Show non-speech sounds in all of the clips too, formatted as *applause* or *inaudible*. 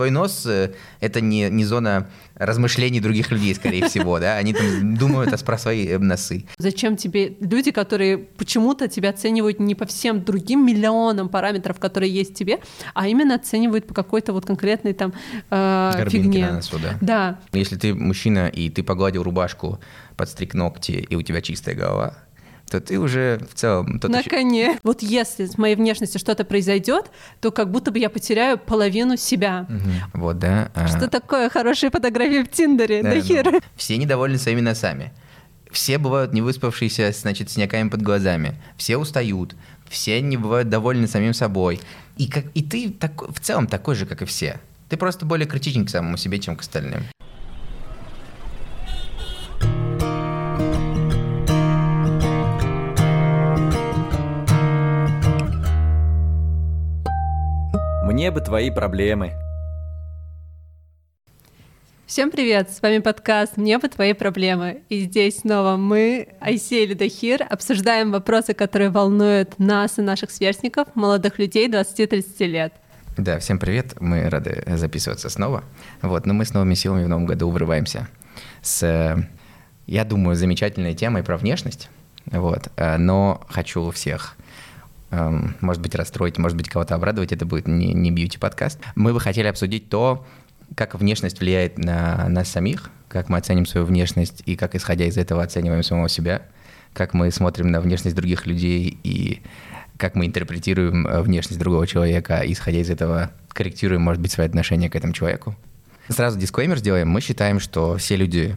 твой нос э, — это не, не зона размышлений других людей, скорее всего, да? Они там думают про свои э, носы. Зачем тебе люди, которые почему-то тебя оценивают не по всем другим миллионам параметров, которые есть в тебе, а именно оценивают по какой-то вот конкретной там э, фигне. на носу, да? Да. Если ты мужчина, и ты погладил рубашку, подстриг ногти, и у тебя чистая голова, то ты уже в целом... Тот На еще... коне. Вот если с моей внешностью что-то произойдет, то как будто бы я потеряю половину себя. Угу. Вот, да. А. Что такое хорошие фотографии в Тиндере? Да, да хер. Ну, все недовольны своими носами. Все бывают не выспавшиеся, значит, синяками под глазами. Все устают. Все не бывают довольны самим собой. И, как, и ты такой, в целом такой же, как и все. Ты просто более критичен к самому себе, чем к остальным. Мне бы твои проблемы. Всем привет! С вами подкаст «Мне бы твои проблемы». И здесь снова мы, Айсей Людахир, обсуждаем вопросы, которые волнуют нас и наших сверстников, молодых людей 20-30 лет. Да, всем привет. Мы рады записываться снова. Вот, но мы с новыми силами в новом году врываемся с, я думаю, замечательной темой про внешность. Вот, э, но хочу всех может быть, расстроить, может быть, кого-то обрадовать, это будет не, не бьюти-подкаст. Мы бы хотели обсудить то, как внешность влияет на нас самих, как мы оценим свою внешность и как, исходя из этого, оцениваем самого себя, как мы смотрим на внешность других людей и как мы интерпретируем э, внешность другого человека, исходя из этого корректируем, может быть, свои отношения к этому человеку. Сразу дисклеймер сделаем. Мы считаем, что все люди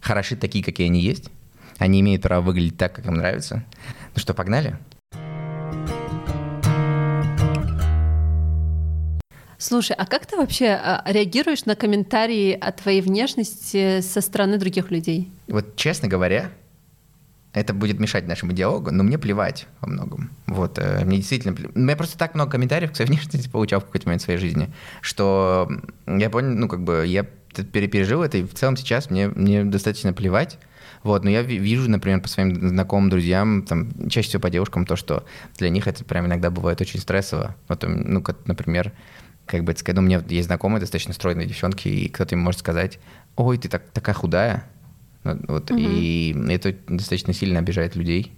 хороши такие, какие они есть. Они имеют право выглядеть так, как им нравится. Ну что, погнали? Слушай, а как ты вообще а, реагируешь на комментарии о твоей внешности со стороны других людей? Вот честно говоря, это будет мешать нашему диалогу, но мне плевать во многом. Вот, э, мне действительно плевать. Я просто так много комментариев к своей *laughs* внешности получал в какой-то момент в своей жизни, что я понял, ну, как бы, я пережил это, и в целом сейчас мне, мне достаточно плевать. Вот, но я вижу, например, по своим знакомым, друзьям, там, чаще всего по девушкам, то, что для них это прям иногда бывает очень стрессово. Вот, ну, как, например, как бы сказать, ну, у меня есть знакомые достаточно стройные девчонки, и кто-то им может сказать, ой, ты так, такая худая. Вот, угу. И это достаточно сильно обижает людей,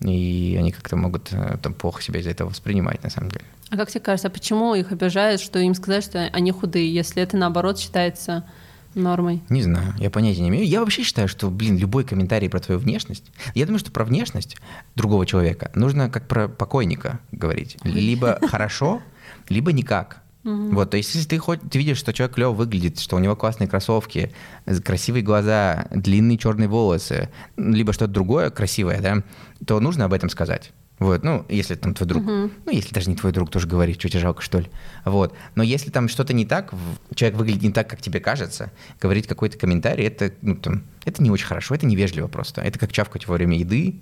и они как-то могут э, там плохо себя из-за этого воспринимать, на самом деле. А как тебе кажется, почему их обижают, что им сказать, что они худые, если это, наоборот, считается нормой? Не знаю, я понятия не имею. Я вообще считаю, что, блин, любой комментарий про твою внешность, я думаю, что про внешность другого человека нужно как про покойника говорить. Либо *laughs* хорошо, либо никак. Угу. Вот, то есть, если ты хоть ты видишь, что человек клево выглядит, что у него классные кроссовки, красивые глаза, длинные черные волосы, либо что-то другое красивое, да, то нужно об этом сказать. Вот, ну, если там твой друг, uh ну, если даже не твой друг, тоже говорит, что тебе жалко, что ли. Вот. Но если там что-то не так, человек выглядит не так, как тебе кажется, говорить какой-то комментарий, это, ну, там, это не очень хорошо, это невежливо просто. Это как чавкать во время еды,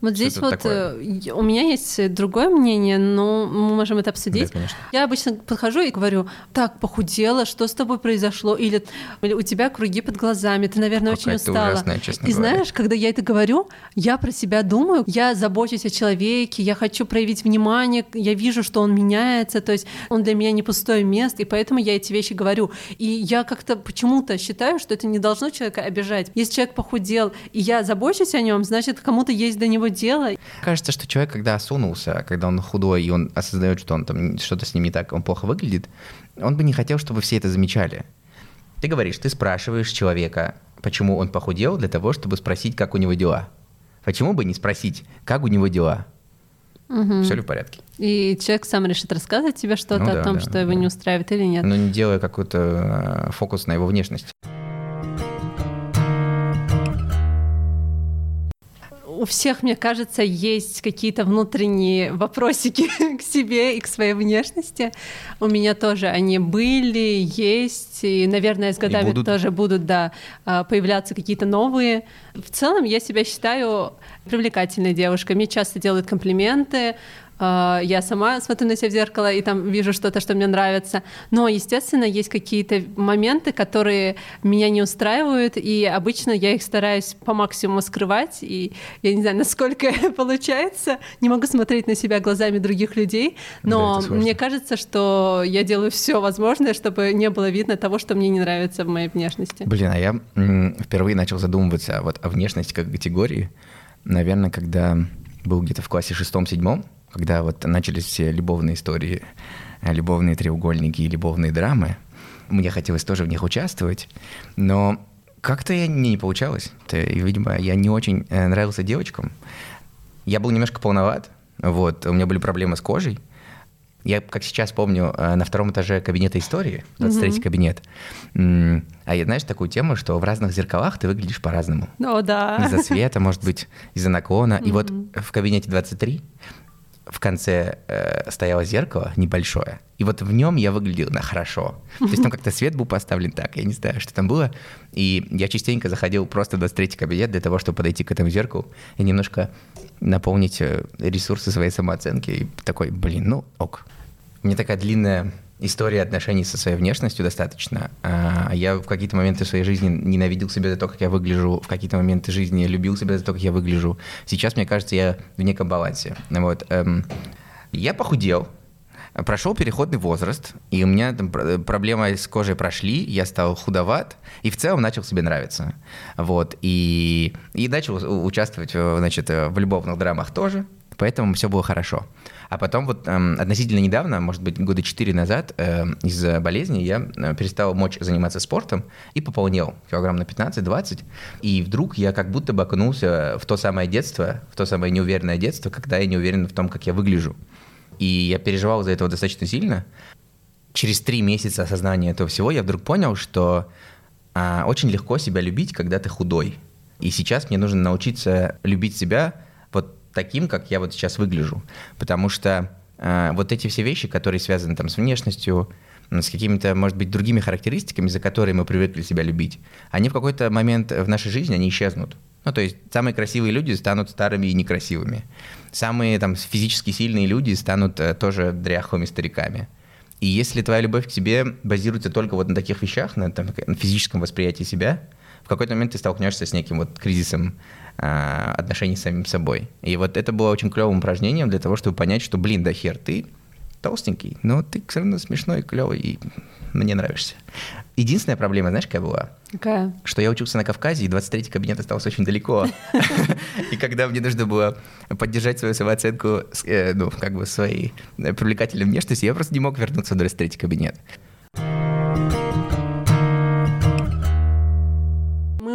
вот здесь вот такое? Э, у меня есть другое мнение, но мы можем это обсудить. Да, Я обычно подхожу и говорю, так, похудела, что с тобой произошло? Или, или у тебя круги под глазами, ты, наверное, Какая очень устала. Ужасная, честно и говоря. знаешь, когда я это говорю, я про себя думаю, я забочусь о человеке, я хочу проявить внимание, я вижу, что он меняется, то есть он для меня не пустое место, и поэтому я эти вещи говорю. И я как-то почему-то считаю, что это не должно человека обижать. Если человек похудел, и я забочусь о нем, значит, кому-то есть до него дело. Кажется, что человек, когда осунулся, когда он худой, и он осознает, что он там что-то с ним не так, он плохо выглядит, он бы не хотел, чтобы все это замечали. Ты говоришь, ты спрашиваешь человека, почему он похудел, для того, чтобы спросить, как у него дела. Почему бы не спросить, как у него дела? Угу. Все ли в порядке? И человек сам решит рассказывать тебе что-то ну, да, о том, да, что да. его не устраивает или нет. Но не делая какой-то э, фокус на его внешность. У всех, мне кажется, есть какие-то внутренние вопросики *laughs* к себе и к своей внешности. У меня тоже они были, есть, и, наверное, с годами будут. тоже будут, да, а, появляться какие-то новые. В целом я себя считаю привлекательной девушкой. Мне часто делают комплименты, я сама смотрю на себя в зеркало и там вижу что-то, что мне нравится. Но, естественно, есть какие-то моменты, которые меня не устраивают, и обычно я их стараюсь по максимуму скрывать, и я не знаю, насколько *laughs* получается. Не могу смотреть на себя глазами других людей, но Да, мне кажется, что я делаю все возможное, чтобы не было видно того, что мне не нравится в моей внешности. Блин, а я впервые начал задумываться вот о внешности как категории, наверное, когда был где-то в классе шестом-седьмом, когда вот начались все любовные истории, э, любовные треугольники и любовные драмы. Мне хотелось тоже в них участвовать, но как-то я, мне не получалось. И, видимо, я не очень э, нравился девочкам. Я был немножко полноват, вот, у меня были проблемы с кожей. Я, как сейчас помню, э, на втором этаже кабинета истории, 23 Мгм. кабинет, а я, знаешь, такую тему, что в разных зеркалах ты выглядишь по-разному. О, да. Из-за света, может быть, из-за наклона. И вот в кабинете 23 в конце э, стояло зеркало небольшое, и вот в нем я выглядел на хорошо. То есть там как-то свет был поставлен так, я не знаю, что там было. И я частенько заходил просто в 23 кабинет для того, чтобы подойти к этому зеркалу и немножко наполнить э, ресурсы своей самооценки. И такой, блин, ну ок. У меня такая длинная история отношений со своей внешностью достаточно. А, Я в какие-то моменты своей жизни ненавидел себя за то, как я выгляжу, в какие-то моменты жизни любил себя за то, как я выгляжу. Сейчас, мне кажется, я в неком балансе. Вот. эм, Я похудел, прошел переходный возраст, и у меня там пр- проблемы с кожей прошли, я стал худоват, и в целом начал себе нравиться. Вот. И, и начал участвовать э, значит, э, в любовных драмах тоже, поэтому все было хорошо. А потом вот эм, относительно недавно, может быть, года 4 назад, эм, из-за болезни я э, перестал мочь заниматься спортом и пополнел килограмм на 15-20. И вдруг я как будто бы окунулся в то самое детство, в то самое неуверенное детство, когда я не уверен в том, как я выгляжу. И я переживал за этого достаточно сильно. Через три месяца осознания этого всего я вдруг понял, что а, очень легко себя любить, когда ты худой. И сейчас мне нужно научиться любить себя таким, как я вот сейчас выгляжу. Потому что а, вот эти все вещи, которые связаны там с внешностью, с какими-то, может быть, другими характеристиками, за которые мы привыкли себя любить, они в какой-то момент в нашей жизни, они исчезнут. Ну, то есть самые красивые люди станут старыми и некрасивыми. Самые там физически сильные люди станут э, тоже дряхлыми стариками. И если твоя любовь к себе базируется только вот на таких вещах, на, там, на физическом восприятии себя, какой-то момент ты столкнешься с неким вот кризисом а, отношений с самим собой. И вот это было очень клевым упражнением для того, чтобы понять, что, блин, да хер, ты толстенький, но ты все равно смешной, клевый, и мне нравишься. Единственная проблема, знаешь, какая была? Какая? что я учился на Кавказе, и 23-й кабинет остался очень далеко. И когда мне нужно было поддержать свою самооценку, э, ну, как бы своей э, привлекательной внешности, я просто не мог вернуться в 23-й кабинет.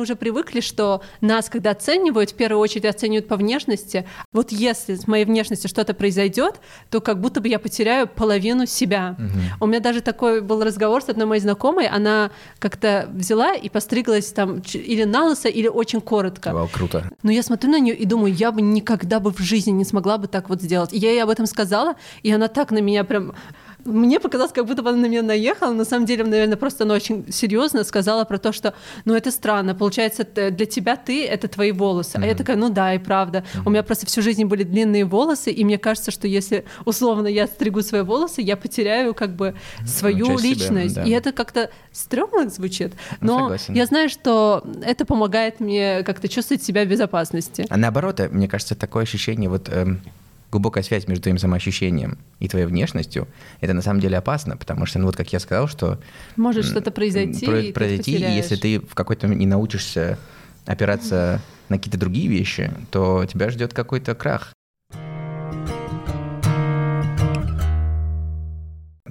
Уже привыкли, что нас, когда оценивают, в первую очередь оценивают по внешности. Вот если с моей внешностью что-то произойдет, то как будто бы я потеряю половину себя. У меня даже такой был разговор с одной моей знакомой, она как-то взяла и постриглась там или на лысо, или очень коротко. Вау, круто. Но я смотрю на нее и думаю, я бы никогда бы в жизни не смогла бы так вот сделать. И я ей об этом сказала, и она так на меня прям... Мне показалось, как будто бы она на меня наехала. На самом деле, наверное, просто она очень серьезно сказала про то, что, ну, это странно. Получается, для тебя ты — это твои волосы. А я такая, ну да, и правда. У меня просто всю жизнь были длинные волосы, и мне кажется, что если, условно, я стригу свои волосы, я потеряю как бы свою себя, личность. да. И это как-то стрёмно звучит. Ну, Но согласен. я знаю, что это помогает мне как-то чувствовать себя в безопасности. А наоборот, э, мне кажется, такое ощущение, вот эм, глубокая связь между твоим самоощущением и твоей внешностью, это на самом деле опасно, потому что, ну вот как я сказал, что Может что-то произойти, про- и ты произойти, и потеряешь. если ты в какой-то момент не научишься опираться на какие-то другие вещи, то тебя ждет какой-то крах.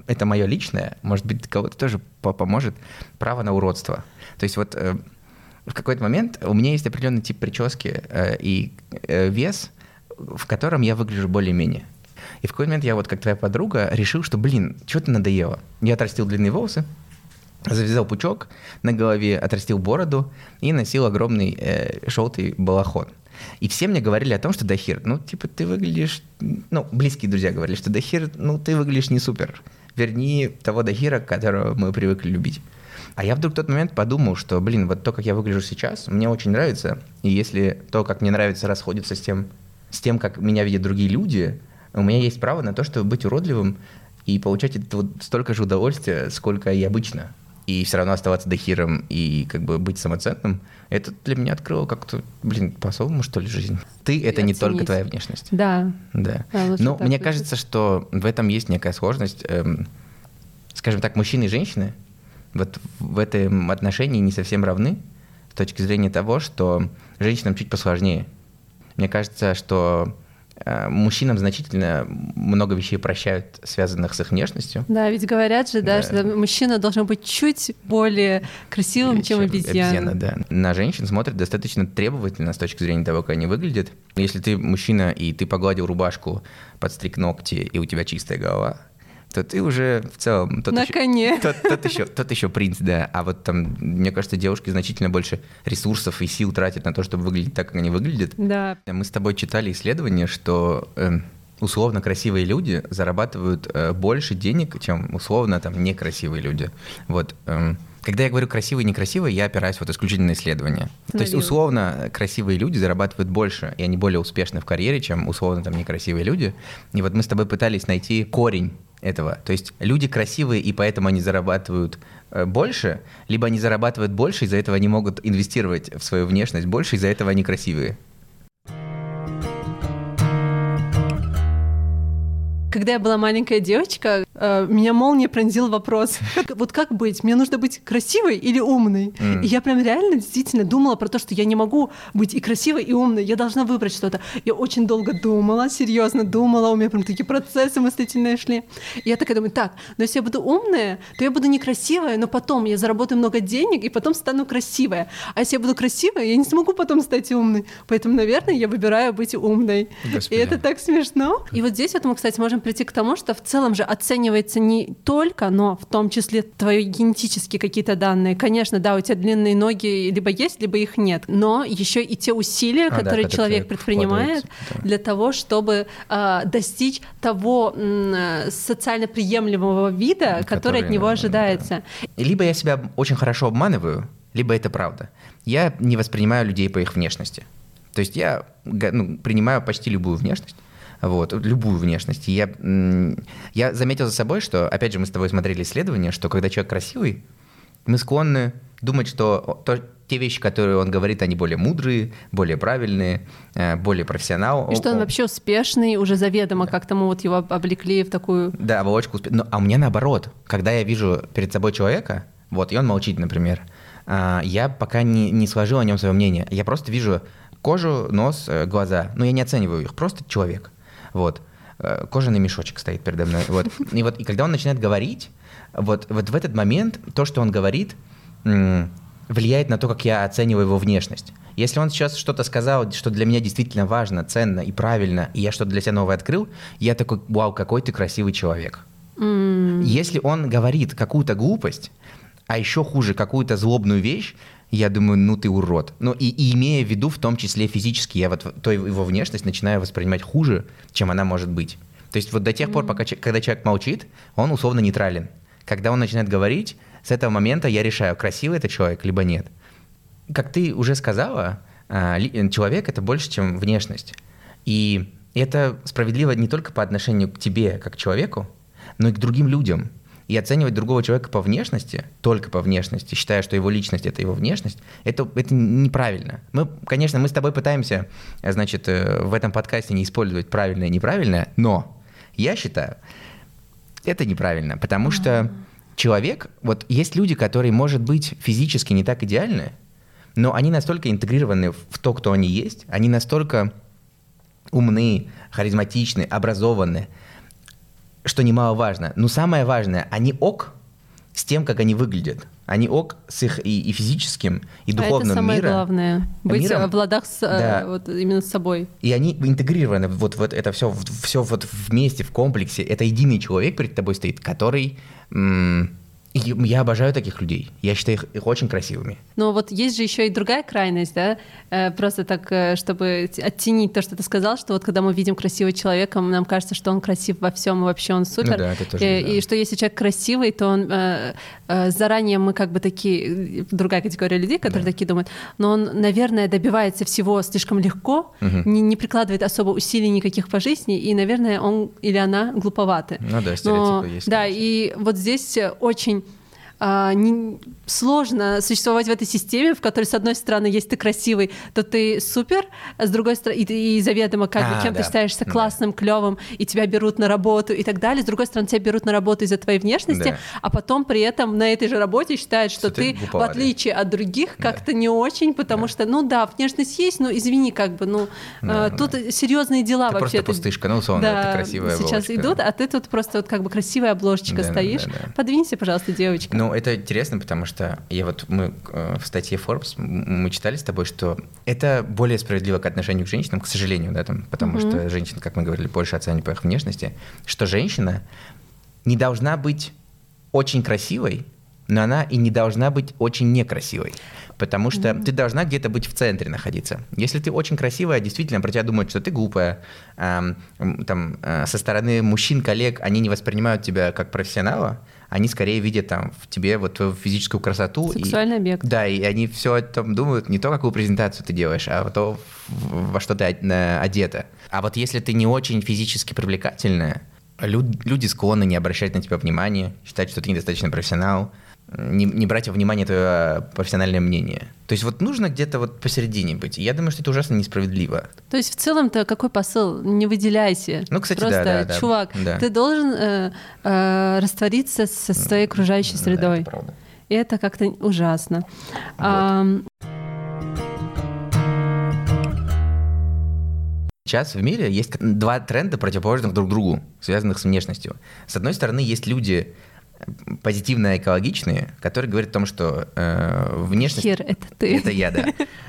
Это мое личное, может быть, кого-то тоже по- поможет право на уродство. То есть вот э, в какой-то момент у меня есть определенный тип прически э, и э, вес, в котором я выгляжу более-менее. И в какой-то момент я вот, как твоя подруга, решил, что, блин, что-то надоело. Я отрастил длинные волосы, завязал пучок на голове, отрастил бороду и носил огромный э, желтый балахон. И все мне говорили о том, что Дахир, ну, типа, ты выглядишь... Ну, близкие друзья говорили, что Дахир, ну, ты выглядишь не супер. Верни того Дахира, которого мы привыкли любить. А я вдруг в тот момент подумал, что, блин, вот то, как я выгляжу сейчас, мне очень нравится. И если то, как мне нравится, расходится с тем, с тем, как меня видят другие люди, у меня есть право на то, чтобы быть уродливым и получать это вот столько же удовольствия, сколько и обычно. И все равно оставаться дохиром и как бы быть самоценным, это для меня открыло как-то, блин, по-особому, что ли, жизнь. Ты — это И не оценить. только твоя внешность. Да. Да. Да, Но так мне быть. кажется, что в этом есть некая сложность. эм, скажем так, мужчины и женщины вот в этом отношении не совсем равны с точки зрения того, что женщинам чуть посложнее. Мне кажется, что э, мужчинам значительно много вещей прощают, связанных с их внешностью. Да, ведь говорят же, да, Да. что мужчина должен быть чуть более красивым, чем обезьяна. да. На женщин смотрят достаточно требовательно с точки зрения того, как они выглядят. Если ты мужчина, и ты погладил рубашку, подстриг ногти, и у тебя чистая голова, то ты уже в целом... тот На еще- коне. Тот, тот еще, тот еще принц, да. А вот там, мне кажется, девушки значительно больше ресурсов и сил тратят на то, чтобы выглядеть так, как они выглядят. Да. Мы с тобой читали исследование, что эм, условно красивые люди зарабатывают э, больше денег, чем условно там некрасивые люди. Вот. эм, когда я говорю красивые и некрасивые, я опираюсь вот исключительно на исследования. То есть условно красивые люди зарабатывают больше, и они более успешны в карьере, чем условно там некрасивые люди. И вот мы с тобой пытались найти корень этого. То есть люди красивые, и поэтому они зарабатывают э, больше, либо они зарабатывают больше, из-за этого они могут инвестировать в свою внешность больше, из-за этого они красивые. Когда я была маленькая девочка, э, меня молния пронзил вопрос. Как- вот как быть? Мне нужно быть красивой или умной? М. И я прям реально действительно думала про то, что я не могу быть и красивой, и умной. Я должна выбрать что-то. Я очень долго думала, серьезно думала. У меня прям такие процессы мыслительные шли. И я такая думаю, так, но если я буду умная, то я буду некрасивая, но потом я заработаю много денег, и потом стану красивая. А если я буду красивая, я не смогу потом стать умной. Поэтому, наверное, я выбираю быть умной. Господи. И это так смешно. И вот здесь вот мы, кстати, можем прийти к тому, что в целом же оценивается не только, но в том числе твои генетические какие-то данные. Конечно, да, у тебя длинные ноги либо есть, либо их нет. Но еще и те усилия, А, да, которые которые человек предпринимает да. для того, чтобы а, достичь того э, социально приемлемого вида, который, Который, от него да, ожидается. И Либо я себя очень хорошо обманываю, либо это правда. Я не воспринимаю людей по их внешности. То есть я ну, принимаю почти любую внешность. Вот, любую внешность. И я, я заметил за собой, что, опять же, мы с тобой смотрели исследование, что когда человек красивый, мы склонны думать, что то- те вещи, которые он говорит, они более мудрые, более правильные, э, более профессионал. И что он вообще успешный, уже заведомо как-то мы вот его облекли в такую... Да, оболочку успе- а у меня наоборот. Когда я вижу перед собой человека, вот, и он молчит, например, а, я пока не, не сложил о нем свое мнение. Я просто вижу кожу, нос, э, глаза. Ну, я не оцениваю их, просто человек. Вот. Э, Кожаный мешочек стоит передо мной. Вот. И вот, и когда он начинает говорить, вот, вот в этот момент то, что он говорит, влияет на то, как я оцениваю его внешность. Если он сейчас что-то сказал, что для меня действительно важно, ценно и правильно, и я что-то для себя новое открыл, я такой, вау, какой ты красивый человек. м, Если он говорит какую-то глупость, а еще хуже какую-то злобную вещь, я думаю, ну ты урод. Ну и, и имея в виду в том числе физически, я вот то его внешность начинаю воспринимать хуже, чем она может быть. То есть вот до тех пор, пока, когда человек молчит, он условно нейтрален. Когда он начинает говорить, с этого момента я решаю, красивый это человек, либо нет. Как ты уже сказала, а, ли- человек это больше, чем внешность. И это справедливо не только по отношению к тебе, как к человеку, но и к другим людям. И оценивать другого человека по внешности, только по внешности, считая, что его личность это его внешность, это, это неправильно. Мы, конечно, мы с тобой пытаемся, значит, э, в этом подкасте не использовать правильное и неправильное, но я считаю, это неправильно, потому что человек, вот есть люди, которые, может быть, физически не так идеальны, но они настолько интегрированы в в то, кто они есть, они настолько умны, харизматичны, образованы, что немаловажно. Но самое важное, они ок с тем, как они выглядят. Они ок с их и, и физическим, и а духовным это самое миром. главное. Быть миром. в ладах с, э, Да. вот именно с собой. И они интегрированы вот, вот это все, все вот вместе, в комплексе. Это единый человек перед тобой стоит, который... м, я обожаю таких людей. Я считаю их, их очень красивыми. Но вот есть же еще и другая крайность, да, Э, просто так, э, чтобы оттенить то, что ты сказал, что вот когда мы видим красивого человека, нам кажется, что он красив во всем и вообще он супер. Ну да, это тоже, и, да. и что если человек красивый, то он э, э, заранее мы как бы такие, э, другая категория людей, которые такие думают, но он, наверное, добивается всего слишком легко, не, не прикладывает особо усилий никаких по жизни, и, наверное, он или она глуповаты. Ну да, Но- стереотипы есть, Да, конечно. и вот здесь э, очень а, не- сложно существовать в этой системе, в которой, с одной стороны, если ты красивый, то ты супер, а с другой стороны, и, ты- и заведомо как бы А, кем ты да, считаешься да. классным, клевым, и тебя берут на работу и так далее. С другой стороны, тебя берут на работу из-за твоей внешности, Да. а потом при этом на этой же работе считают, что, Что ты ты, в отличие от других, как-то не очень, потому что, ну да, внешность есть, но извини, как бы, ну, Да, да. тут серьезные дела Ты вообще. просто пустышка, ну, условно, да, это красивая сейчас оболочка. идут, а ты тут просто вот как бы красивая обложечка Да, да, стоишь. да, да. Подвинься, пожалуйста, девочка. Ну, это интересно, потому что я вот мы э, в статье Forbes мы читали с тобой, что это более справедливо к отношению к женщинам, к сожалению, да, там, потому Мгм. что женщины, как мы говорили, больше оценивают по их внешности, что женщина не должна быть очень красивой, но она и не должна быть очень некрасивой. Потому что ты должна где-то быть в центре находиться. Если ты очень красивая, действительно про тебя думают, что ты глупая. М, там, э, со стороны мужчин, коллег, они не воспринимают тебя как профессионала, они скорее видят там в тебе вот твою физическую красоту. и- Сексуальный объект. да, и они все там думают не то, какую презентацию ты делаешь, а то, во что ты одета. А вот если ты не очень физически привлекательная, лю- люди склонны не обращать на тебя внимания, считать, что ты недостаточно профессионал, не, не брать во внимание твое профессиональное мнение. То есть вот нужно где-то вот посередине быть. Я думаю, что это ужасно несправедливо. То есть в целом-то какой посыл? Не выделяйся. Ну, кстати, да, Просто, да, да, чувак, да. ты должен э, э, раствориться со своей окружающей Да, средой. это правда. И это как-то ужасно. Ам, Сейчас в мире есть два тренда, противоположных друг другу, связанных с внешностью. С одной стороны, есть люди э, позитивно экологичные, которые говорят о том, что э, внешность... Хер, это ты. Это я, да.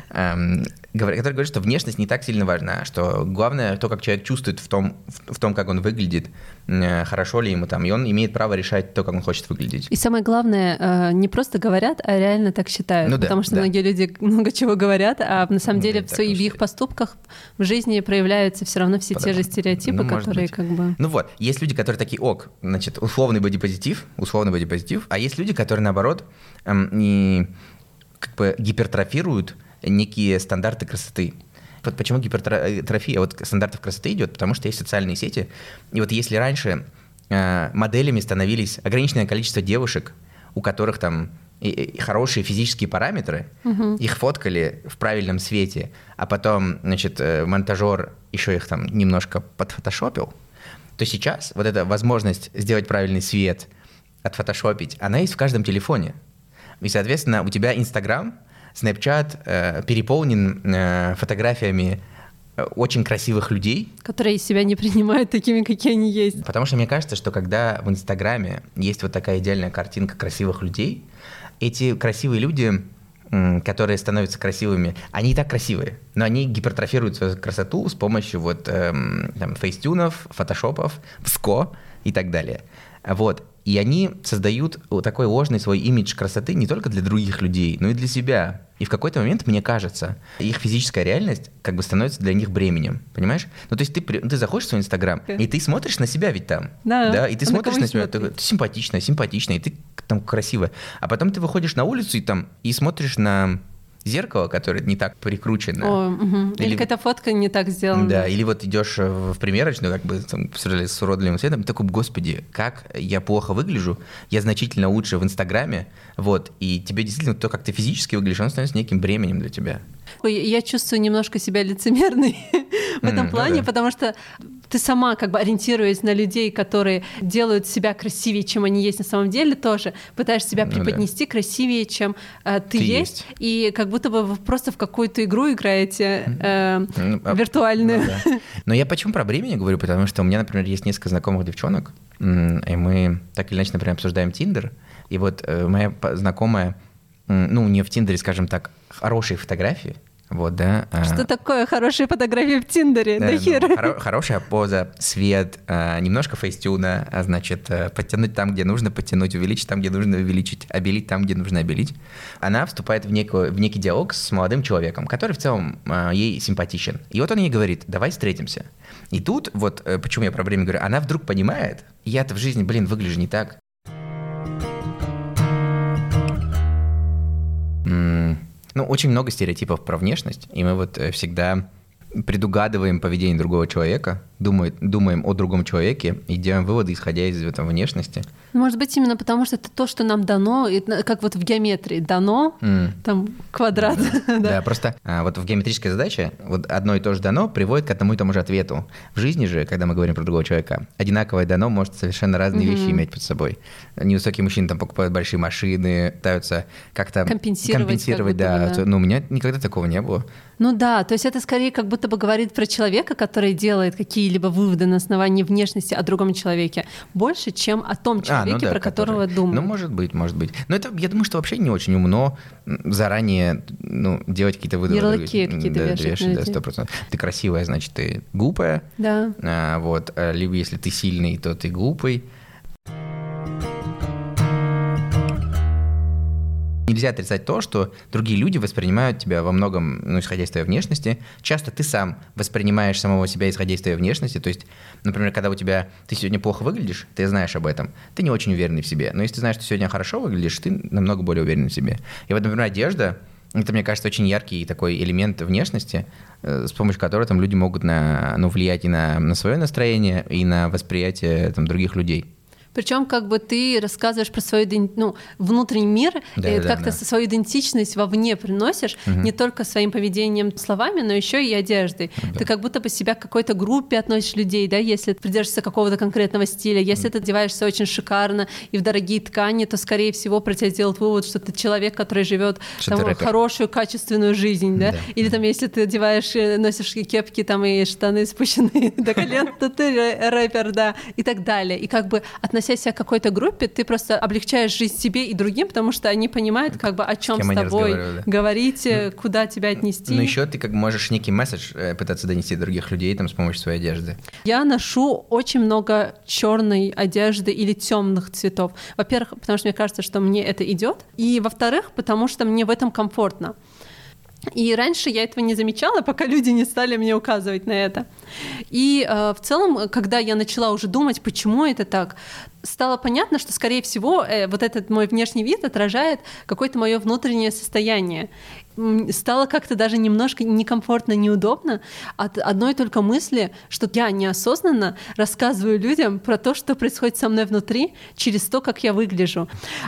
Эм, *laughs* которые говорят, что внешность не так сильно важна, что главное то, как человек чувствует в том, в, в том как он выглядит, э, хорошо ли ему там, и он имеет право решать то, как он хочет выглядеть. И самое главное, э, не просто говорят, а реально так считают. Ну да, потому что да. многие люди *laughs* много чего говорят, а на самом Ну, деле в своих в их поступках в жизни проявляются все равно все те же Потому- стереотипы, ну, которые как бы... Ну вот, есть люди, которые такие, ок, значит, условный бодипозитив, условный бодипозитив, а есть люди, которые, наоборот, эм, не, как бы гипертрофируют некие стандарты красоты. Вот почему гипертрофия вот стандартов красоты идет? Потому что есть социальные сети, и вот если раньше э, моделями становились ограниченное количество девушек, у которых там и- и хорошие физические параметры, их фоткали в правильном свете, а потом, значит, э, монтажер еще их там немножко подфотошопил, то сейчас вот эта возможность сделать правильный свет, отфотошопить, она есть в каждом телефоне. И, соответственно, у тебя Инстаграм, Snapchat э, переполнен э, фотографиями э, очень красивых людей, которые себя не принимают такими, какие они есть. Потому что мне кажется, что когда в Инстаграме есть вот такая идеальная картинка красивых людей, эти красивые люди, которые становятся красивыми, они и так красивые, но они гипертрофируют свою красоту с помощью вот эм, там, фейстюнов, фотошопов, ВСКО и так далее. Вот. И они создают вот такой ложный свой имидж красоты не только для других людей, но и для себя. И в какой-то момент, мне кажется, их физическая реальность как бы становится для них бременем, понимаешь? Ну, то есть ты, ты заходишь в свой Инстаграм, Да. и ты смотришь на себя ведь там. Да. и ты А смотришь на себя, ты, ты симпатичная, симпатичная, и ты там красивая. А потом ты выходишь на улицу и там, и смотришь на зеркало, которое не так прикручено. О, мгм. Или, Или- какая-то фотка не так сделана. Да, или вот идешь в примерочную, как бы там, с уродливым светом, и такой, господи, как я плохо выгляжу, я значительно лучше в Инстаграме, вот, и тебе действительно то, как ты физически выглядишь, оно становится неким бременем для тебя. Ой, Я чувствую немножко себя лицемерной *laughs* в этом ну плане, потому что ты сама, как бы ориентируясь на людей, которые делают себя красивее, чем они есть на самом деле, тоже пытаешься себя Ну да. преподнести красивее, чем э, ты, Ты есть, есть. и как будто бы вы просто в какую-то игру играете э, Ну, а- виртуальную. Ну да. Но я почему про бремя говорю? Потому что у меня, например, есть несколько знакомых девчонок, и мы так или иначе, например, обсуждаем Тиндер, и вот э, моя знакомая, ну, у нее в Тиндере, скажем так, хорошие фотографии, Вот, да. а, Что такое хорошие фотографии в Тиндере? Да, Да ну, хер. хоро- хорошая поза, свет, а, немножко фейстюна, а, значит, э, подтянуть там, где нужно подтянуть, увеличить там, где нужно увеличить, обелить там, где нужно обелить. Она вступает в, некую, в некий диалог с молодым человеком, который в целом а, ей симпатичен. И вот он ей говорит, давай встретимся. И тут, вот э, почему я про время говорю, она вдруг понимает, я-то в жизни, блин, выгляжу не так. М, Ну, очень много стереотипов про внешность, и мы вот э, всегда предугадываем поведение другого человека, думает, думаем о другом человеке и делаем выводы, исходя из этого внешности. Может быть, именно потому, что это то, что нам дано, как вот в геометрии дано, М. там квадрат. *laughs* Да, да. просто а, вот в геометрической задаче вот одно и то же дано приводит к одному и тому же ответу. В жизни же, когда мы говорим про другого человека, одинаковое дано может совершенно разные вещи иметь под собой. Невысокие мужчины там покупают большие машины, пытаются как-то Компенсировать компенсировать, как да. бы, да. Ну, у меня никогда такого не было. Ну да, то есть это скорее как будто бы говорит про человека, который делает какие-либо выводы на основании внешности о другом человеке, больше, чем о том А, человеке, ну да, про которого который- думает. Ну, может быть, может быть. Но это, я думаю, что вообще не очень умно заранее ну, делать какие-то выводы. Ярлыки какие-то да, вешать на да, людей. сто процентов. Ты красивая, значит, ты глупая. Да. А, вот. а, Либо если ты сильный, то ты глупый. Нельзя отрицать то, что другие люди воспринимают тебя во многом, ну, исходя из твоей внешности. Часто ты сам воспринимаешь самого себя, исходя из твоей внешности. То есть, например, когда у тебя ты сегодня плохо выглядишь, ты знаешь об этом, ты не очень уверенный в себе. Но если ты знаешь, что сегодня хорошо выглядишь, ты намного более уверенный в себе. И вот, например, одежда это, мне кажется, очень яркий такой элемент внешности, э, с помощью которого там люди могут на, ну, влиять и на, на свое настроение, и на восприятие там, других людей. Причем как бы ты рассказываешь про свой ну, внутренний мир, Да, и да, как-то да. свою идентичность вовне приносишь, не только своим поведением, словами, но еще и одеждой. Ты как будто бы себя к какой-то группе относишь людей, да, если ты придерживаешься какого-то конкретного стиля, если ты одеваешься очень шикарно и в дорогие ткани, то, скорее всего, про тебя сделают вывод, что ты человек, который живет там, рэпер. хорошую, качественную жизнь, да? Да. Или там, если ты одеваешь, э, носишь кепки там и штаны спущенные *laughs* до колен, то ты рэ- рэпер, да, и так далее. И как бы относясь себя к какой-то группе, ты просто облегчаешь жизнь себе и другим, потому что они понимают, как бы о чем с они тобой да. говорить, э, куда тебя отнести. Но еще ты как можешь некий месседж э, пытаться донести до других людей там, с помощью своей одежды. Я ношу очень много черной одежды или темных цветов. Во-первых, потому что мне кажется, что мне это идет. И во-вторых, потому что мне в этом комфортно. И раньше я этого не замечала, пока люди не стали мне указывать на это. И э, в целом, когда я начала уже думать, почему это так, стало понятно, что, скорее всего, э, вот этот мой внешний вид отражает какое-то мое внутреннее состояние. Стало как-то даже немножко некомфортно, неудобно от одной только мысли, что я неосознанно рассказываю людям про то, что происходит со мной внутри, через то, как я выгляжу.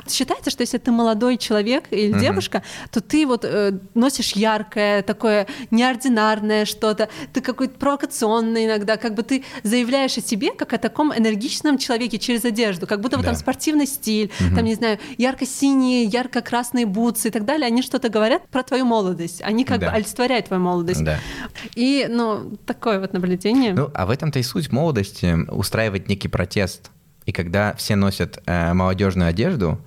Считается, что если ты молодой человек или Мгм. девушка, то ты вот э, носишь яркое, такое неординарное что-то, ты какой-то провокационный иногда, как бы ты заявляешь о себе как о таком энергичном человеке через одежду, как будто бы Да. там спортивный стиль, там, не знаю, ярко-синие, ярко-красные бутсы и так далее, они что-то говорят про твою молодость, они как Да. бы олицетворяют твою молодость. Да. И, ну, такое вот наблюдение. Ну, а в этом-то и суть молодости — устраивать некий протест. И когда все носят э, молодежную одежду,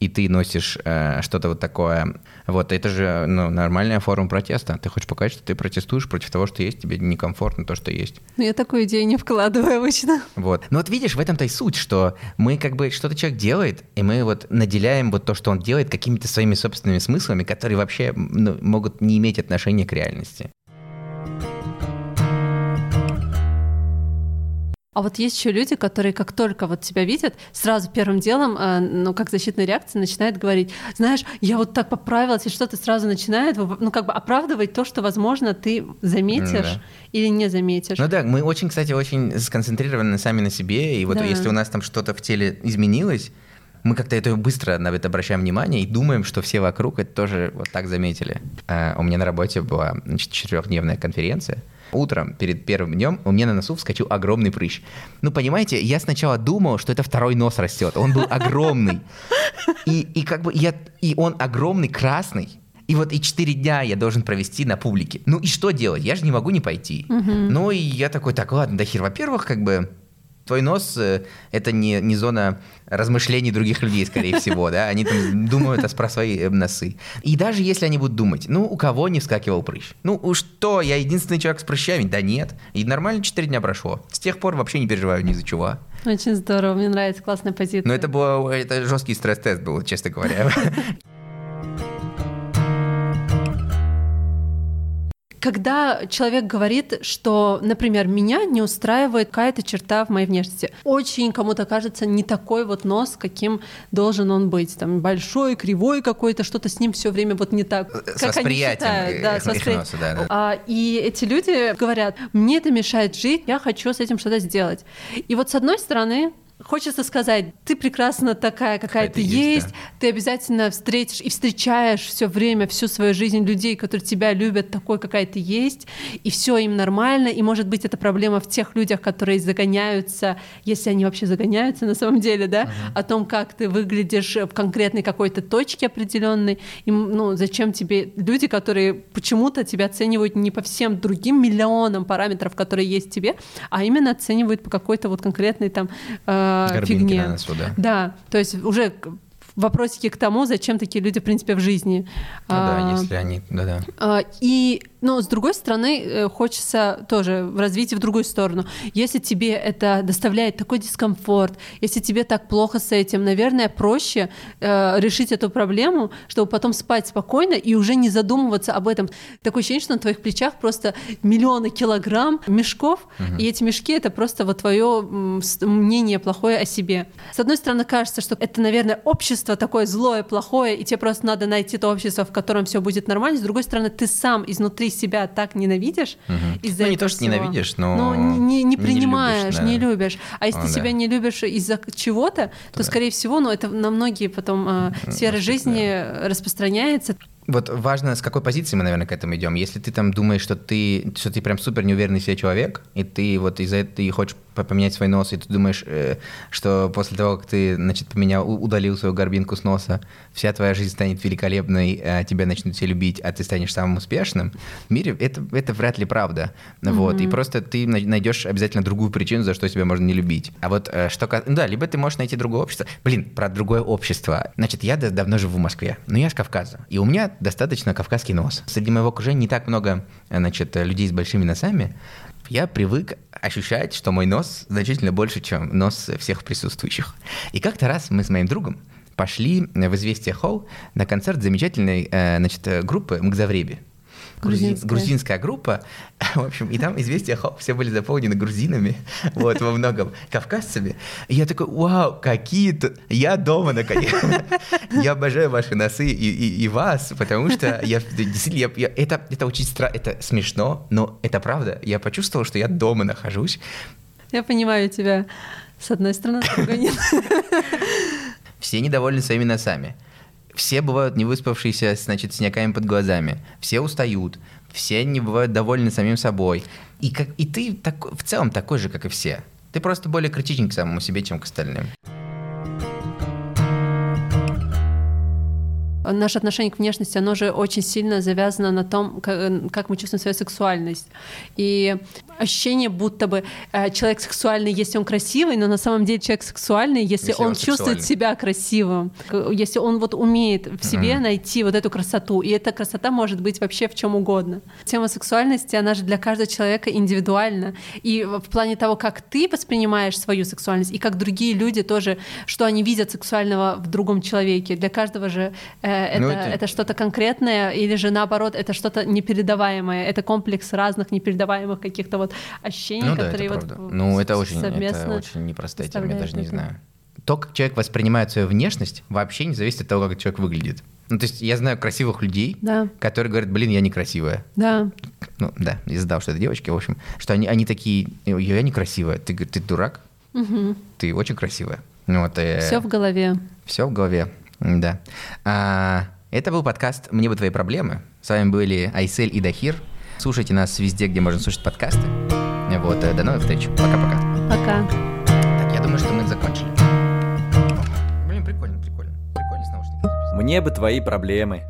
и ты носишь э, что-то вот такое, вот это же ну, нормальная форма протеста. Ты хочешь показать, что ты протестуешь против того, что есть, тебе некомфортно то, что есть. Но я такую идею не вкладываю обычно. Вот. Ну вот видишь, в этом-то и суть, что мы как бы что-то человек делает, и мы вот наделяем вот то, что он делает, какими-то своими собственными смыслами, которые вообще ну, могут не иметь отношения к реальности. А вот есть еще люди, которые как только вот тебя видят, сразу первым делом, э, ну, как защитная реакция, начинают говорить, знаешь, я вот так поправилась, и что-то сразу начинает, ну, как бы оправдывать то, что, возможно, ты заметишь Да. или не заметишь. Ну да, мы очень, кстати, очень сконцентрированы сами на себе, и вот Да. если у нас там что-то в теле изменилось, мы как-то это быстро на это обращаем внимание и думаем, что все вокруг это тоже вот так заметили. А у меня на работе была значит, четырехдневная конференция. Утром, перед первым днем, у меня на носу вскочил огромный прыщ. Ну, понимаете, я сначала думал, что это второй нос растет. Он был огромный. И, и как бы я... И он огромный, красный. И вот и четыре дня я должен провести на публике. Ну и что делать? Я же не могу не пойти. Ну и я такой, так, ладно, да хер. Во-первых, как бы Твой нос э, — это не, не зона размышлений других людей, скорее всего, да? Они там думают про свои э, носы. И даже если они будут думать, ну, у кого не вскакивал прыщ? Ну, что, я единственный человек с прыщами? Да нет. И нормально 4 дня прошло. С тех пор вообще не переживаю ни за чего. Очень здорово, мне нравится, классная позиция. Но это, было, это жесткий стресс-тест был, честно говоря. *laughs* когда человек говорит, что, например, меня не устраивает какая-то черта в моей внешности, очень кому-то кажется не такой вот нос, каким должен он быть, там большой, кривой какой-то, что-то с ним все время вот не так, с как они считают, да, с воспри... носа, да, да. А, и эти люди говорят, мне это мешает жить, я хочу с этим что-то сделать. И вот с одной стороны Хочется сказать, ты прекрасно такая, какая, какая ты есть, есть да. ты обязательно встретишь и встречаешь все время, всю свою жизнь людей, которые тебя любят такой, какая ты есть, и все им нормально, и может быть это проблема в тех людях, которые загоняются, если они вообще загоняются на самом деле, да, uh-huh. о том, как ты выглядишь в конкретной какой-то точке определенной, и, ну, зачем тебе люди, которые почему-то тебя оценивают не по всем другим миллионам параметров, которые есть в тебе, а именно оценивают по какой-то вот конкретной там э, э, фигне. На носу, да. да, то есть уже вопросики к тому, зачем такие люди, в принципе, в жизни. Ну, а, да, если они, да-да. А, и но с другой стороны, э, хочется тоже развить в другую сторону. Если тебе это доставляет такой дискомфорт, если тебе так плохо с этим, наверное, проще э, решить эту проблему, чтобы потом спать спокойно и уже не задумываться об этом. Такое ощущение, что на твоих плечах просто миллионы килограмм мешков, угу. и эти мешки это просто вот твое мнение плохое о себе. С одной стороны, кажется, что это, наверное, общество такое злое, плохое, и тебе просто надо найти то общество, в котором все будет нормально. С другой стороны, ты сам изнутри себя так ненавидишь угу. из-за Ну, не то, что всего. ненавидишь, но... Ну, не, не принимаешь, не любишь. Да. Не любишь. А если О, ты да. себя не любишь из-за чего-то, то, да. скорее всего, ну, это на многие потом э, сферы Может, жизни да. распространяется. Вот важно, с какой позиции мы, наверное, к этому идем. Если ты там думаешь, что ты, что ты прям супер неуверенный в себе человек, и ты вот из-за этого ты хочешь поменять свой нос, и ты думаешь, э, что после того, как ты, значит, поменял, удалил свою горбинку с носа, вся твоя жизнь станет великолепной, а тебя начнут все любить, а ты станешь самым успешным, в мире это, это вряд ли правда. Mm-hmm. Вот, и просто ты найдешь обязательно другую причину, за что тебя можно не любить. А вот э, что... Ну да, либо ты можешь найти другое общество. Блин, про другое общество. Значит, я давно живу в Москве, но я с Кавказа, и у меня достаточно кавказский нос. Среди моего окружения не так много, значит, людей с большими носами, я привык ощущать, что мой нос значительно больше, чем нос всех присутствующих. И как-то раз мы с моим другом пошли в «Известия Холл» на концерт замечательной э, значит, группы «Мгзавреби» грузинская. грузинская группа. *laughs* В общем, и там известия хоп, все были заполнены грузинами, *laughs* вот, во многом, кавказцами. И я такой, вау, какие-то... Я дома, наконец. *laughs* Я обожаю ваши носы и, и, и вас, потому что я действительно... Я, я, это, это очень странно, это смешно, но это правда. Я почувствовал, что я дома нахожусь. Я понимаю тебя. С одной стороны, с другой нет. Все недовольны своими носами. Все бывают не выспавшиеся, значит, синяками под глазами. Все устают. Все не бывают довольны самим собой. И, как, и ты так, в целом такой же, как и все. Ты просто более критичен к самому себе, чем к остальным. Наше отношение к внешности, оно же очень сильно завязано на том, как, мы чувствуем свою сексуальность. И ощущение, будто бы э, человек сексуальный, если он красивый, но на самом деле человек сексуальный, если, если он, он чувствует себя красивым, если он вот умеет в себе mm-hmm. найти вот эту красоту. И эта красота может быть вообще в чем угодно. Тема сексуальности, она же для каждого человека индивидуальна. И в плане того, как ты воспринимаешь свою сексуальность, и как другие люди тоже, что они видят сексуального в другом человеке. Для каждого же э, это, ну, это... это что-то конкретное, или же наоборот, это что-то непередаваемое, это комплекс разных непередаваемых каких-то вот ощущений, ну, которые да, это вот Ну, это очень, это очень непростая тема, я даже не знаю. То, как человек воспринимает свою внешность, вообще не зависит от того, как человек выглядит. Ну, то есть я знаю красивых людей, да. которые говорят, блин, я некрасивая. Да. Ну, да, я задал, что это девочки, в общем, что они, они такие, я некрасивая. Ты, ты дурак? Угу. Ты очень красивая. Ну, вот, э, все в голове. Все в голове. Да. А, это был подкаст «Мне бы твои проблемы». С вами были Айсель и Дахир. Слушайте нас везде, где можно слушать подкасты. Вот, э, до новых встреч. Пока-пока. Пока. Так, я думаю, что мы закончили. Блин, прикольно, прикольно. Прикольно с наушниками. Мне бы твои проблемы.